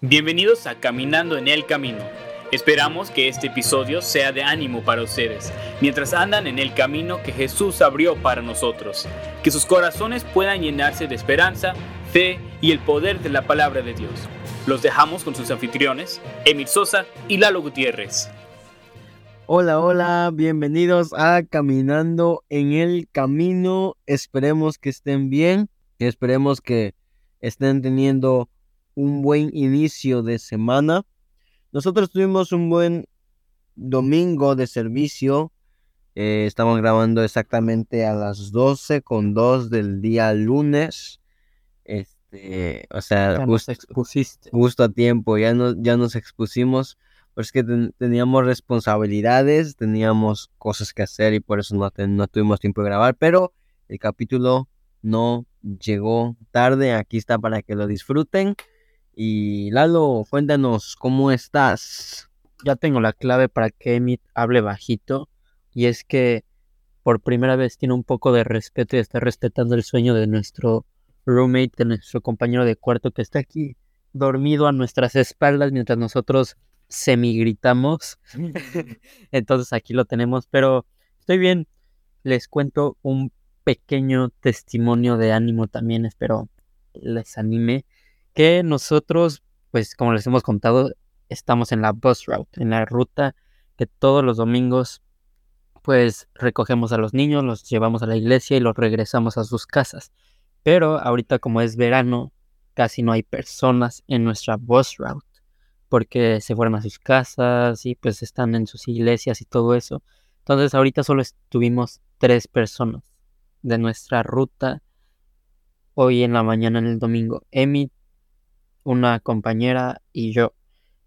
Bienvenidos a Caminando en el Camino. Esperamos que este episodio sea de ánimo para ustedes, mientras andan en el camino que Jesús abrió para nosotros. Que sus corazones puedan llenarse de esperanza, fe y el poder de la palabra de Dios. Los dejamos con sus anfitriones, Emil Sosa y Lalo Gutiérrez. Hola, hola, bienvenidos a Caminando en el Camino. Esperemos que estén bien esperemos que estén teniendo un buen inicio de semana. Nosotros tuvimos un buen domingo de servicio. Eh, estamos grabando exactamente a las 12 con 2 del día lunes. Este, o sea, justo, justo, a tiempo, ya, no, ya nos expusimos que teníamos responsabilidades, teníamos cosas que hacer y por eso no, no tuvimos tiempo de grabar, pero el capítulo no llegó tarde, aquí está para que lo disfruten. Y Lalo, cuéntanos, ¿cómo estás? Ya tengo la clave para que Emit hable bajito, y es que por primera vez tiene un poco de respeto y está respetando el sueño de nuestro roommate, de nuestro compañero de cuarto que está aquí dormido a nuestras espaldas mientras nosotros semi-gritamos. Entonces aquí lo tenemos, pero estoy bien. Les cuento un pequeño testimonio de ánimo también, espero les anime. Que nosotros, pues como les hemos contado, estamos en la bus route, en la ruta que todos los domingos pues recogemos a los niños, los llevamos a la iglesia y los regresamos a sus casas. Pero ahorita como es verano, casi no hay personas en nuestra bus route porque se fueron a sus casas y pues están en sus iglesias y todo eso. Entonces ahorita solo estuvimos tres personas de nuestra ruta hoy en la mañana en el domingo. Emi, una compañera y yo.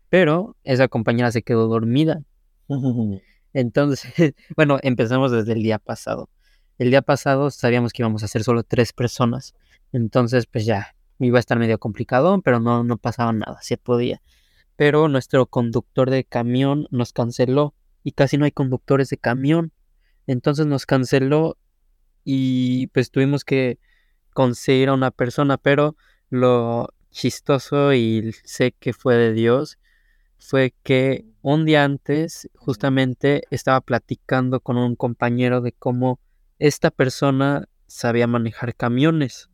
Pero esa compañera se quedó dormida. Entonces, bueno, empezamos desde el día pasado. El día pasado sabíamos que íbamos a ser solo tres personas. Entonces, pues ya, iba a estar medio complicado, pero no, no pasaba nada, se podía pero nuestro conductor de camión nos canceló y casi no hay conductores de camión. Entonces nos canceló y pues tuvimos que conseguir a una persona, pero lo chistoso y sé que fue de Dios fue que un día antes justamente estaba platicando con un compañero de cómo esta persona sabía manejar camiones.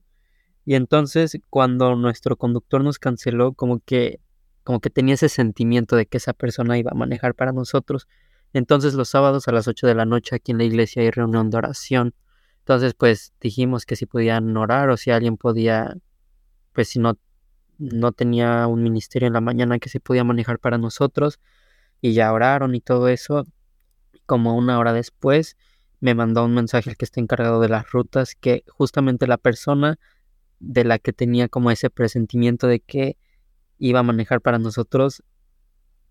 Y entonces cuando nuestro conductor nos canceló, como que como que tenía ese sentimiento de que esa persona iba a manejar para nosotros. Entonces los sábados a las 8 de la noche aquí en la iglesia hay reunión de oración. Entonces pues dijimos que si podían orar o si alguien podía, pues si no, no tenía un ministerio en la mañana que se podía manejar para nosotros. Y ya oraron y todo eso. Como una hora después me mandó un mensaje el que está encargado de las rutas que justamente la persona de la que tenía como ese presentimiento de que iba a manejar para nosotros,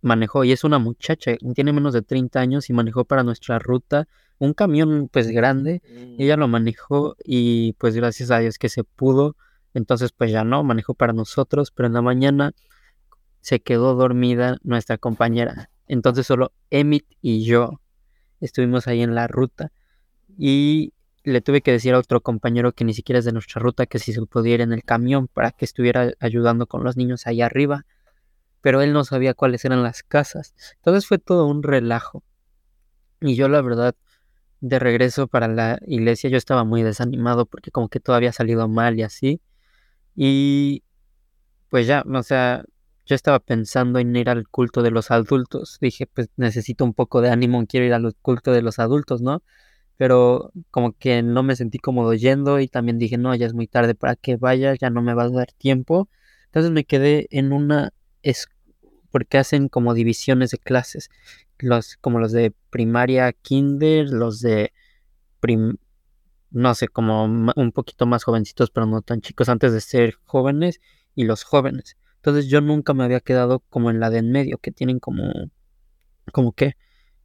manejó y es una muchacha, tiene menos de 30 años y manejó para nuestra ruta un camión pues grande, mm. ella lo manejó y pues gracias a Dios que se pudo, entonces pues ya no, manejó para nosotros, pero en la mañana se quedó dormida nuestra compañera, entonces solo Emit y yo estuvimos ahí en la ruta y le tuve que decir a otro compañero que ni siquiera es de nuestra ruta que si se pudiera en el camión para que estuviera ayudando con los niños ahí arriba. Pero él no sabía cuáles eran las casas. Entonces fue todo un relajo. Y yo la verdad, de regreso para la iglesia, yo estaba muy desanimado porque como que todo había salido mal y así. Y pues ya, o sea, yo estaba pensando en ir al culto de los adultos. Dije, pues necesito un poco de ánimo, quiero ir al culto de los adultos, ¿no? pero como que no me sentí cómodo yendo y también dije, no, ya es muy tarde para que vaya, ya no me va a dar tiempo. Entonces me quedé en una, es porque hacen como divisiones de clases, los, como los de primaria, kinder, los de, prim, no sé, como un poquito más jovencitos, pero no tan chicos antes de ser jóvenes y los jóvenes. Entonces yo nunca me había quedado como en la de en medio, que tienen como, como qué,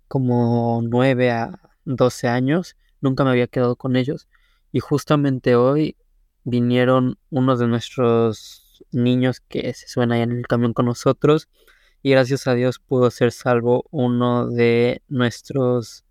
como nueve a 12 años, nunca me había quedado con ellos y justamente hoy vinieron unos de nuestros niños que se suena ahí en el camión con nosotros y gracias a Dios pudo ser salvo uno de nuestros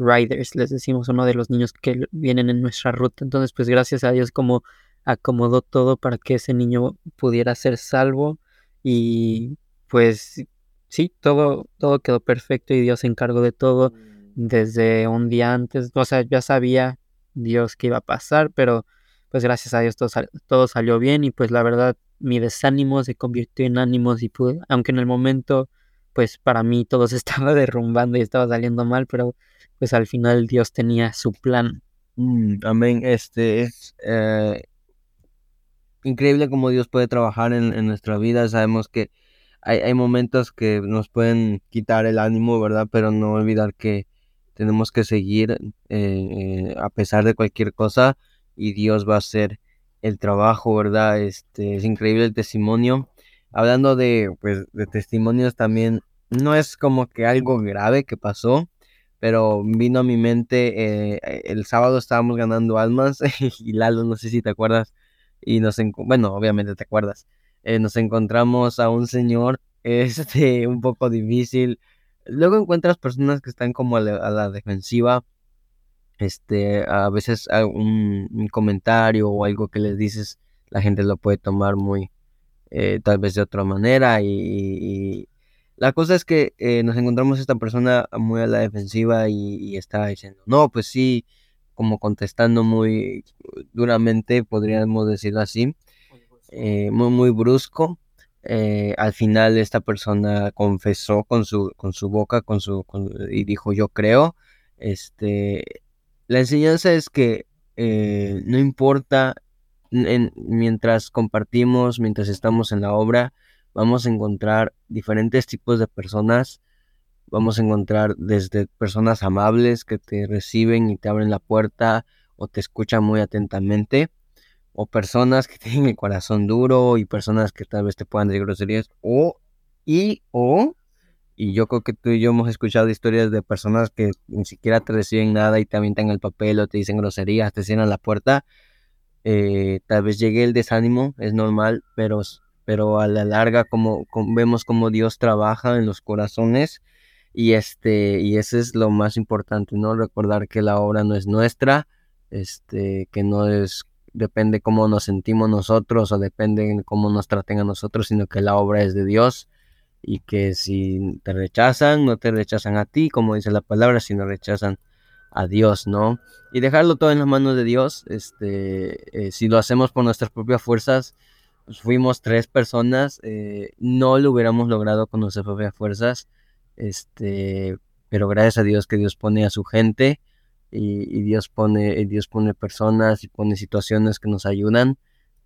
riders, les decimos uno de los niños que vienen en nuestra ruta. Entonces, pues gracias a Dios como acomodó todo para que ese niño pudiera ser salvo Y pues sí, todo, todo quedó perfecto y Dios se encargó de todo desde un día antes. O sea, ya sabía Dios que iba a pasar, pero pues gracias a Dios todo, todo salió bien y pues la verdad mi desánimo se convirtió en ánimos y pude, aunque en el momento pues para mí todo se estaba derrumbando y estaba saliendo mal, pero pues al final Dios tenía su plan. Mm, amén. Este es eh, increíble cómo Dios puede trabajar en, nuestra vida. Sabemos que hay, hay, momentos que nos pueden quitar el ánimo, ¿verdad? Pero no olvidar que tenemos que seguir eh, eh, a pesar de cualquier cosa y Dios va a hacer el trabajo, ¿verdad? Este es increíble el testimonio. Hablando de pues de testimonios también no es como que algo grave que pasó, pero vino a mi mente eh, el sábado estábamos ganando almas y Lalo, no sé si te acuerdas y nos bueno, obviamente te acuerdas. nos encontramos a un señor este un poco difícil. Luego encuentras personas que están como a la defensiva este, a veces un, comentario o algo que les dices, la gente lo puede tomar muy, eh, tal vez de otra manera. Y, la cosa es que eh, nos encontramos esta persona muy a la defensiva y, estaba diciendo, no, pues sí, como contestando muy duramente, podríamos decirlo así, eh, muy, muy brusco. al final esta persona confesó con su, con su boca con su, y dijo yo creo este la enseñanza es que eh, no importa, mientras compartimos, mientras estamos en la obra, vamos a encontrar diferentes tipos de personas. Vamos a encontrar desde personas amables que te reciben y te abren la puerta o te escuchan muy atentamente, o personas que tienen el corazón duro y personas que tal vez te puedan decir groserías, o y o y yo creo que tú y yo hemos escuchado historias de personas que ni siquiera te reciben nada y te avientan el papel o te dicen groserías, te cierran la puerta. Eh, tal vez llegue el desánimo, es normal, pero, pero a la larga como, vemos como Dios trabaja en los corazones y este y eso es lo más importante, ¿no? Recordar que la obra no es nuestra, este que no es depende cómo nos sentimos nosotros o depende cómo nos traten a nosotros, sino que la obra es de Dios y que si te rechazan, no te rechazan a ti, como dice la palabra, sino rechazan a Dios, ¿no? Y dejarlo todo en las manos de Dios, este, eh, si lo hacemos por nuestras propias fuerzas, fuimos tres personas, eh, no lo hubiéramos logrado con nuestras propias fuerzas, este, pero gracias a Dios que Dios pone a su gente y, y Dios pone, Dios pone personas y pone situaciones que nos ayudan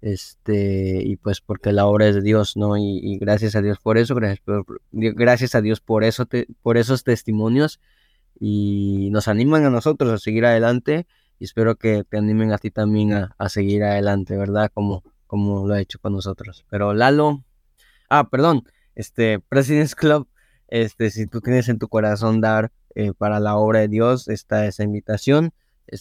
este y pues porque la obra es de Dios no y, gracias a Dios por eso gracias, gracias a Dios por eso por esos testimonios y nos animan a nosotros a seguir adelante y espero que te animen a ti también a, seguir adelante verdad como como lo ha hecho con nosotros pero Lalo ah perdón este President's Club este si tú tienes en tu corazón dar eh, para la obra de Dios está esa invitación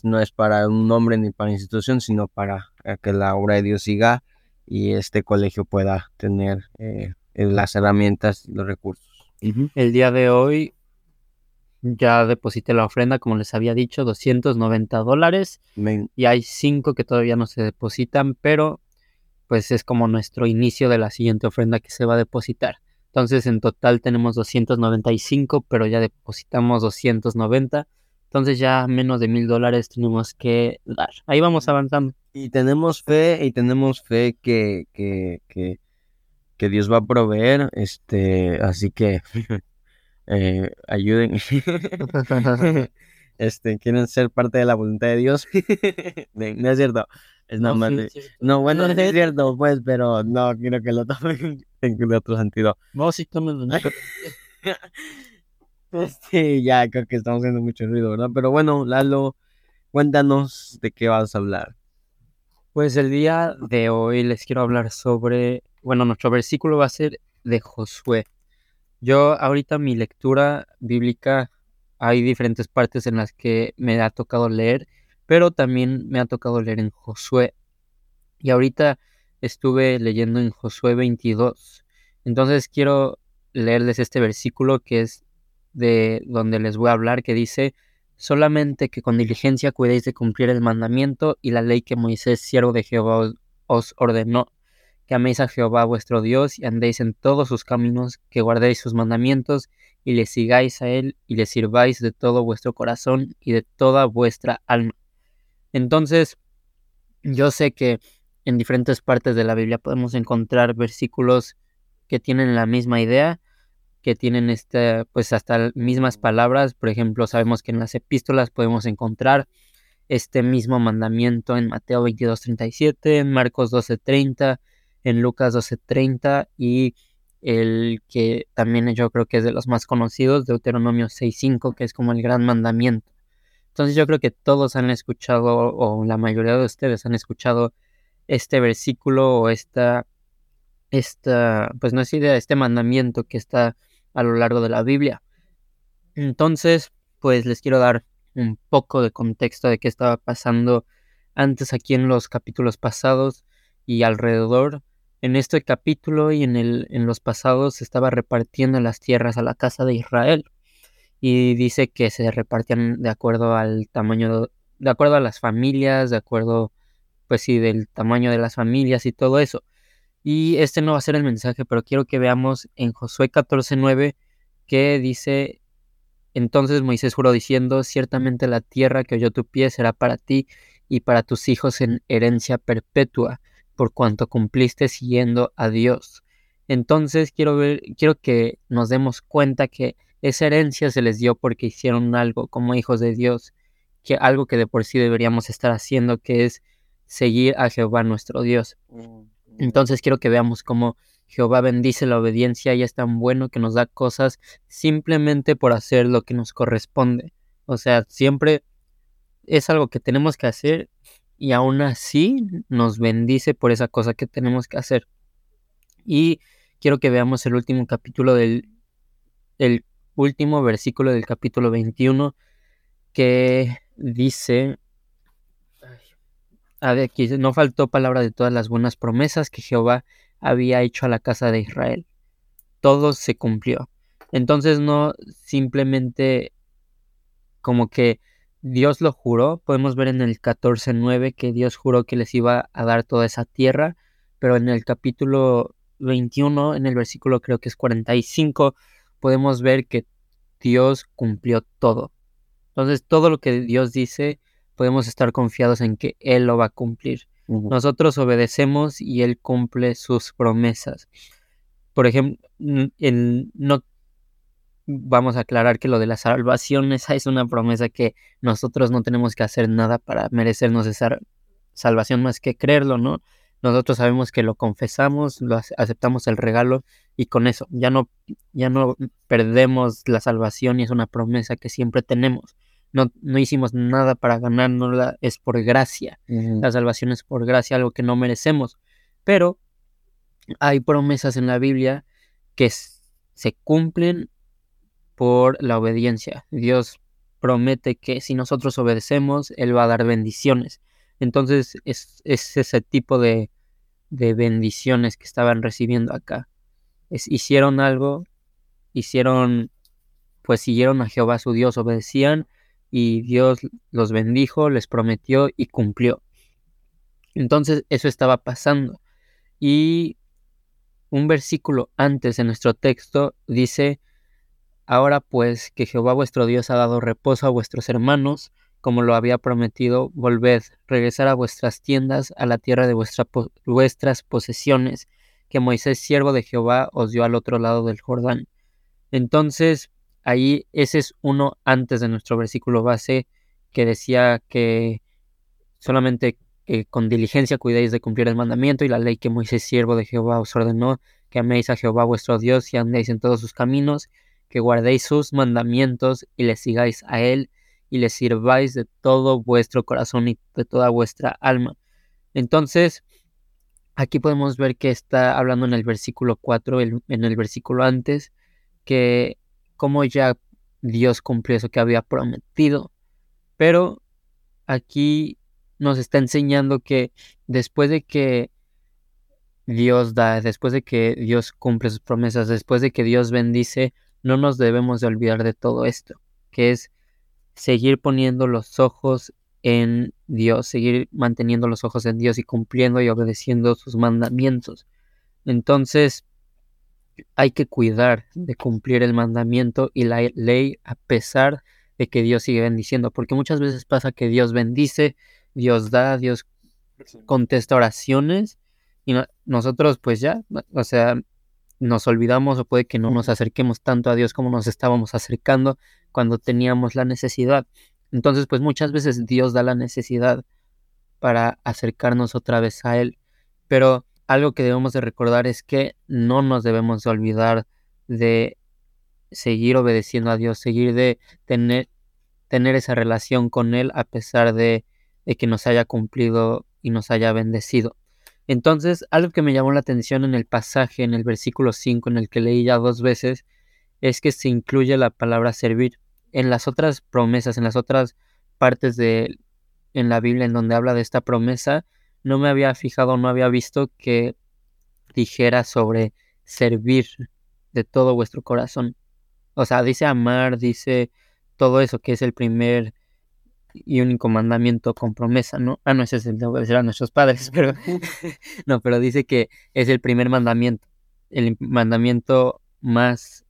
no es para un nombre ni para institución, sino para que la obra de Dios siga y este colegio pueda tener eh, las herramientas y los recursos. El día de hoy ya deposité la ofrenda, como les había dicho, 290 dólares. Y hay cinco que todavía no se depositan, pero pues es como nuestro inicio de la siguiente ofrenda que se va a depositar. Entonces en total tenemos 295, pero ya depositamos 290. Entonces ya menos de mil dólares tenemos que dar. Ahí vamos avanzando. Y tenemos fe, y tenemos fe que, que, que, que Dios va a proveer. Este, así que eh, ayuden. este, quieren ser parte de la voluntad de Dios. no es cierto. Es nada más No, bueno, es cierto, pues, pero no quiero que lo tomen en otro sentido. No, sí, tomen. Este, ya creo que estamos haciendo mucho ruido, ¿verdad? Pero bueno, Lalo, cuéntanos de qué vas a hablar. Pues el día de hoy les quiero hablar sobre, bueno, nuestro versículo va a ser de Josué. Yo ahorita mi lectura bíblica hay diferentes partes en las que me ha tocado leer, pero también me ha tocado leer en Josué. Y ahorita estuve leyendo en Josué 22. Entonces quiero leerles este versículo que es de donde les voy a hablar que dice, solamente que con diligencia cuidéis de cumplir el mandamiento y la ley que Moisés, siervo de Jehová, os ordenó, que améis a Jehová vuestro Dios y andéis en todos sus caminos, que guardéis sus mandamientos y le sigáis a él y le sirváis de todo vuestro corazón y de toda vuestra alma. Entonces, yo sé que en diferentes partes de la Biblia podemos encontrar versículos que tienen la misma idea, que tienen este, pues hasta mismas palabras. Por ejemplo, sabemos que en las epístolas podemos encontrar este mismo mandamiento en Mateo 22:37, en Marcos 12:30, en Lucas 12:30 y el que también yo creo que es de los más conocidos, Deuteronomio 6:5, que es como el gran mandamiento. Entonces yo creo que todos han escuchado, o la mayoría de ustedes han escuchado este versículo o esta, esta, pues no es idea, este mandamiento que está a lo largo de la Biblia. Entonces, pues les quiero dar un poco de contexto de qué estaba pasando antes aquí en los capítulos pasados y alrededor. En este capítulo y en, el, en los pasados se estaba repartiendo las tierras a la casa de Israel y dice que se repartían de acuerdo al tamaño, de, acuerdo a las familias, de acuerdo, pues sí, del tamaño de las familias y todo eso. Y este no va a ser el mensaje, pero quiero que veamos en Josué 14:9 que dice, entonces Moisés juró diciendo, ciertamente la tierra que oyó tu pie será para ti y para tus hijos en herencia perpetua, por cuanto cumpliste siguiendo a Dios. Entonces quiero ver, quiero que nos demos cuenta que esa herencia se les dio porque hicieron algo como hijos de Dios, que algo que de por sí deberíamos estar haciendo, que es seguir a Jehová nuestro Dios. Mm, Entonces quiero que veamos cómo Jehová bendice la obediencia y es tan bueno que nos da cosas simplemente por hacer lo que nos corresponde. O sea, siempre es algo que tenemos que hacer y aún así nos bendice por esa cosa que tenemos que hacer. Y quiero que veamos el último capítulo del el último versículo del capítulo 21 que dice, aquí no faltó palabra de todas las buenas promesas que Jehová había hecho a la casa de Israel. Todo se cumplió. Entonces no simplemente como que Dios lo juró, podemos ver en el 14.9 que Dios juró que les iba a dar toda esa tierra, pero en el capítulo 21, en el versículo creo que es 45, podemos ver que Dios cumplió todo. Entonces, todo lo que Dios dice, podemos estar confiados en que Él lo va a cumplir. Nosotros obedecemos y Él cumple sus promesas. Por ejemplo, no vamos a aclarar que lo de la salvación, esa es una promesa que nosotros no tenemos que hacer nada para merecernos esa salvación más que creerlo, ¿no? Nosotros sabemos que lo confesamos, lo aceptamos el regalo y con eso ya no, ya no perdemos la salvación y es una promesa que siempre tenemos. No, no hicimos nada para ganárnosla, es por gracia. La salvación es por gracia, algo que no merecemos. Pero hay promesas en la Biblia que se cumplen por la obediencia. Dios promete que si nosotros obedecemos, Él va a dar bendiciones. Entonces es, ese tipo de, bendiciones que estaban recibiendo acá. hicieron algo, hicieron, pues siguieron a Jehová su Dios, obedecían y Dios los bendijo, les prometió y cumplió. Entonces eso estaba pasando. Y un versículo antes en nuestro texto dice, ahora pues que Jehová vuestro Dios ha dado reposo a vuestros hermanos, como lo había prometido, volved, regresar a vuestras tiendas, a la tierra de vuestras posesiones, que Moisés, siervo de Jehová, os dio al otro lado del Jordán. Entonces, ahí ese es uno antes de nuestro versículo base, que decía que solamente con diligencia cuidéis de cumplir el mandamiento y la ley que Moisés, siervo de Jehová, os ordenó, que améis a Jehová vuestro Dios y andéis en todos sus caminos, que guardéis sus mandamientos y le sigáis a él y le sirváis de todo vuestro corazón y de toda vuestra alma. Entonces, aquí podemos ver que está hablando en el versículo 4, en el versículo antes, que como ya Dios cumplió eso que había prometido. Pero aquí nos está enseñando que después de que Dios da, después de que Dios cumple sus promesas, después de que Dios bendice, no nos debemos de olvidar de todo esto, que es seguir poniendo los ojos en Dios, seguir manteniendo los ojos en Dios y cumpliendo y obedeciendo sus mandamientos. Entonces, hay que cuidar de cumplir el mandamiento y la ley a pesar de que Dios sigue bendiciendo, porque muchas veces pasa que Dios bendice, Dios da, Dios contesta oraciones y nosotros pues ya, o sea, nos olvidamos o puede que no nos acerquemos tanto a Dios como nos estábamos acercando cuando teníamos la necesidad. Entonces, pues muchas veces Dios da la necesidad para acercarnos otra vez a Él. Pero algo que debemos de recordar es que no nos debemos de olvidar de seguir obedeciendo a Dios, seguir de tener, tener esa relación con Él a pesar de, de que nos haya cumplido y nos haya bendecido. Entonces, algo que me llamó la atención en el pasaje, en el versículo 5, en el que leí ya dos veces, es que se incluye la palabra servir. En las otras promesas, en las otras partes de en la Biblia en donde habla de esta promesa, no me había fijado, no había visto que dijera sobre servir de todo vuestro corazón. O sea, dice amar, dice todo eso que es el primer y único mandamiento con promesa, ¿no? Ah, no, ese es el de a nuestros padres, pero no, pero dice que es el primer mandamiento, el mandamiento más,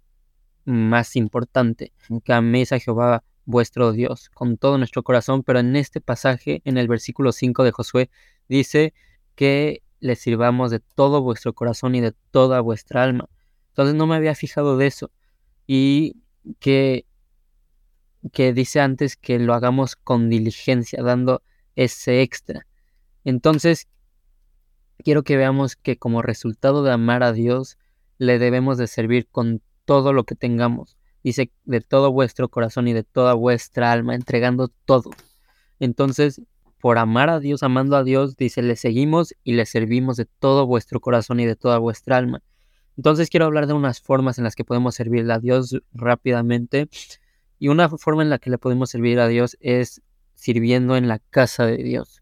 más importante, que améis a Jehová vuestro Dios con todo nuestro corazón, pero en este pasaje, en el versículo 5 de Josué, dice que le sirvamos de todo vuestro corazón y de toda vuestra alma. Entonces no me había fijado de eso. Y que que dice antes que lo hagamos con diligencia, dando ese extra. Entonces, quiero que veamos que como resultado de amar a Dios, le debemos de servir con todo lo que tengamos. Dice, de todo vuestro corazón y de toda vuestra alma, entregando todo. Entonces, por amar a Dios, amando a Dios, dice, le seguimos y le servimos de todo vuestro corazón y de toda vuestra alma. Entonces quiero hablar de unas formas en las que podemos servirle a Dios rápidamente. Y una forma en la que le podemos servir a Dios es sirviendo en la casa de Dios.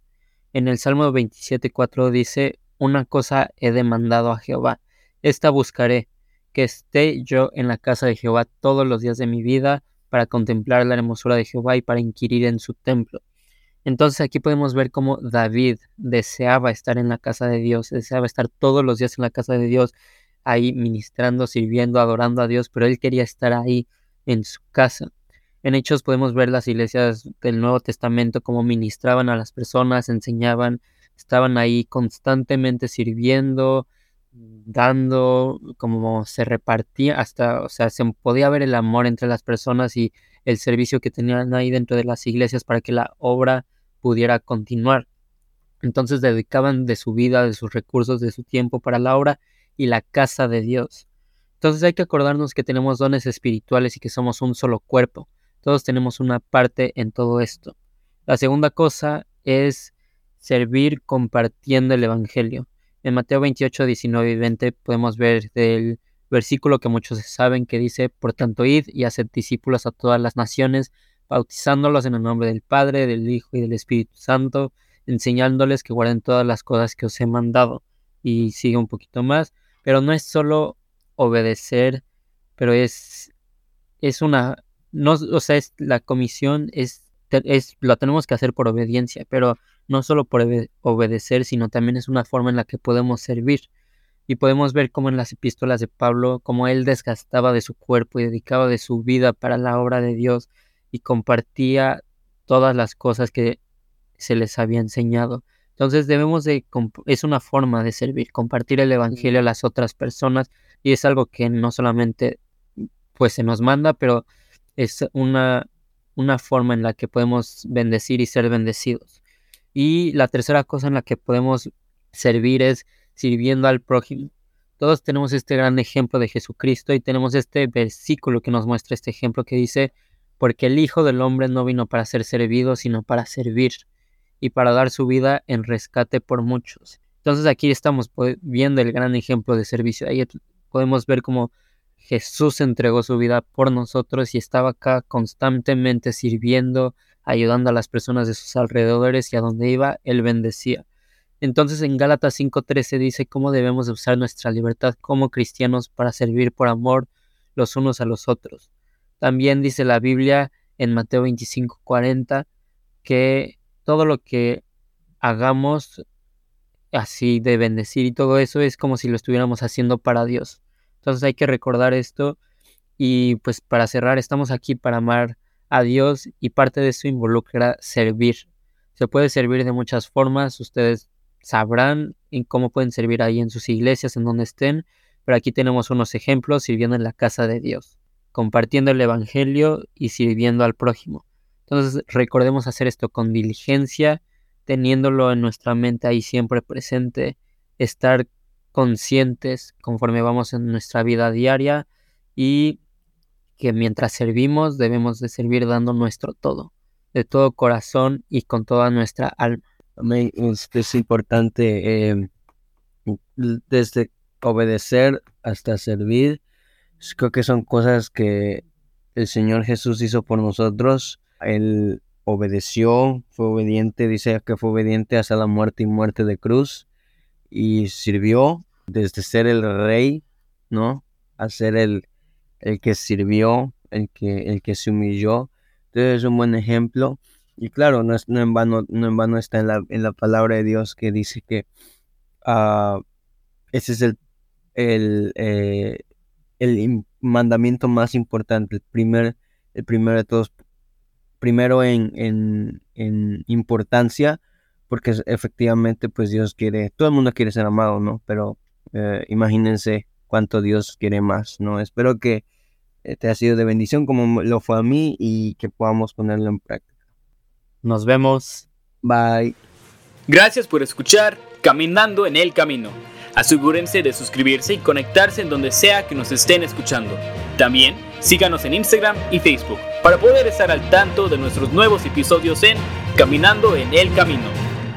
En el Salmo 27.4 dice, una cosa he demandado a Jehová, esta buscaré, que esté yo en la casa de Jehová todos los días de mi vida para contemplar la hermosura de Jehová y para inquirir en su templo. Entonces aquí podemos ver cómo David deseaba estar en la casa de Dios, deseaba estar todos los días en la casa de Dios, ahí ministrando, sirviendo, adorando a Dios, pero él quería estar ahí en su casa. En Hechos podemos ver las iglesias del Nuevo Testamento como ministraban a las personas, enseñaban, estaban ahí constantemente sirviendo, dando, como se repartía, hasta, o sea, se podía ver el amor entre las personas y el servicio que tenían ahí dentro de las iglesias para que la obra pudiera continuar. Entonces dedicaban de su vida, de sus recursos, de su tiempo para la obra y la casa de Dios. Entonces hay que acordarnos que tenemos dones espirituales y que somos un solo cuerpo. Todos tenemos una parte en todo esto. La segunda cosa es servir compartiendo el Evangelio. En Mateo 28, 19 y 20 podemos ver del versículo que muchos saben que dice, por tanto, id y haced discípulos a todas las naciones, bautizándolos en el nombre del Padre, del Hijo y del Espíritu Santo, enseñándoles que guarden todas las cosas que os he mandado. Y sigue un poquito más, pero no es solo obedecer, pero es, es una no, o sea, es, la comisión es, es, lo tenemos que hacer por obediencia, pero no solo por obedecer, sino también es una forma en la que podemos servir. Y podemos ver cómo en las epístolas de Pablo, cómo él desgastaba de su cuerpo y dedicaba de su vida para la obra de Dios y compartía todas las cosas que se les había enseñado. Entonces debemos de, es una forma de servir, compartir el Evangelio a las otras personas y es algo que no solamente pues se nos manda, pero es una, una forma en la que podemos bendecir y ser bendecidos. Y la tercera cosa en la que podemos servir es sirviendo al prójimo. Todos tenemos este gran ejemplo de Jesucristo y tenemos este versículo que nos muestra este ejemplo que dice, porque el Hijo del Hombre no vino para ser servido, sino para servir y para dar su vida en rescate por muchos. Entonces aquí estamos viendo el gran ejemplo de servicio. Ahí podemos ver cómo Jesús entregó su vida por nosotros y estaba acá constantemente sirviendo, ayudando a las personas de sus alrededores y a donde iba, Él bendecía. Entonces en Gálatas 5:13 dice cómo debemos usar nuestra libertad como cristianos para servir por amor los unos a los otros. También dice la Biblia en Mateo 25:40 que todo lo que hagamos así de bendecir y todo eso es como si lo estuviéramos haciendo para Dios. Entonces hay que recordar esto y pues para cerrar estamos aquí para amar a Dios y parte de eso involucra servir. Se puede servir de muchas formas, ustedes sabrán en cómo pueden servir ahí en sus iglesias, en donde estén, pero aquí tenemos unos ejemplos sirviendo en la casa de Dios, compartiendo el Evangelio y sirviendo al prójimo. Entonces recordemos hacer esto con diligencia, teniéndolo en nuestra mente ahí siempre presente, estar conscientes conforme vamos en nuestra vida diaria y que mientras servimos debemos de servir dando nuestro todo, de todo corazón y con toda nuestra alma. Es, importante em, desde obedecer hasta servir. Creo que son cosas que el Señor Jesús hizo por nosotros. Él obedeció, fue obediente, dice que fue obediente hasta la muerte y muerte de cruz y sirvió desde ser el rey, ¿no? A ser el, el que sirvió, el que, el que se humilló. Entonces es un buen ejemplo. Y claro, no, no, en, vano, no en vano está en la, en la palabra de Dios que dice que uh, ese es el, el, eh, el mandamiento más importante, el primer, el primero de todos, primero en, en, en importancia, porque efectivamente pues Dios quiere, todo el mundo quiere ser amado, ¿no? Pero eh, imagínense cuánto Dios quiere más, ¿no? Espero que eh, te ha sido de bendición como lo fue a mí y que podamos ponerlo en práctica. Nos vemos. Bye. Gracias por escuchar Caminando en el Camino. Asegúrense de suscribirse y conectarse en donde sea que nos estén escuchando. También síganos en Instagram y Facebook para poder estar al tanto de nuestros nuevos episodios en Caminando en el Camino.